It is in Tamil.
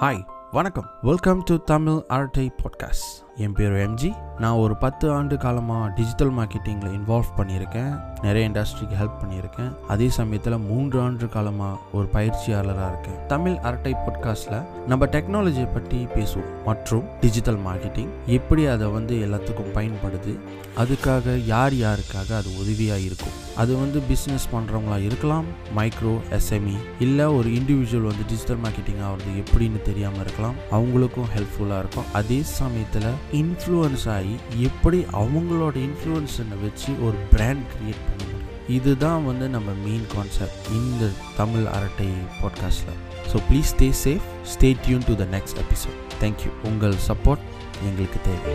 ஹாய் வணக்கம். வெல்கம் டு தமிழ் அரட்டை பாட்காஸ்ட் என் பேர் எம்ஜி நான் ஒரு பத்து ஆண்டு காலமாக டிஜிட்டல் மார்க்கெட்டிங்கில் இன்வால்வ் பண்ணியிருக்கேன். நிறைய இண்டஸ்ட்ரிக்கு ஹெல்ப் பண்ணியிருக்கேன். அதே சமயத்தில் மூன்று ஆண்டு காலமாக ஒரு பயிற்சியாளராக இருக்கேன். தமிழ் அரட்டை பாட்காஸ்ட்டில் நம்ம டெக்னாலஜியை பற்றி பேசுவோம். மற்றும் டிஜிட்டல் மார்க்கெட்டிங் எப்படி அதை வந்து எல்லாத்துக்கும் பயன்படுது அதுக்காக யார் யாருக்காக அது உதவியாக இருக்கும். அது வந்து பிஸ்னஸ் பண்ணுறவங்களா இருக்கலாம் மைக்ரோ எஸ்எம்இ இல்லை ஒரு இண்டிவிஜுவல் வந்து டிஜிட்டல் மார்க்கெட்டிங் ஆகிறது எப்படின்னு தெரியாமல் இருக்கலாம். அவங்களுக்கும் ஹெல்ப்ஃபுல்லாக இருக்கும். அதே சமயத்தில் இன்ஃப்ளூயன்ஸ் ஆகி எப்படி அவங்களோட இன்ஃப்ளூயன்ஸனை வச்சு ஒரு பிராண்ட் க்ரியேட் பண்ண முடியும் இதுதான் வந்து நம்ம மெயின் கான்செப்ட் இந்த தமிழ் அரட்டை பாட்காஸ்ட்டில் so please stay safe stay tuned to the next episode thank you உங்கள் சப்போர்ட் எங்களுக்கு தேவை.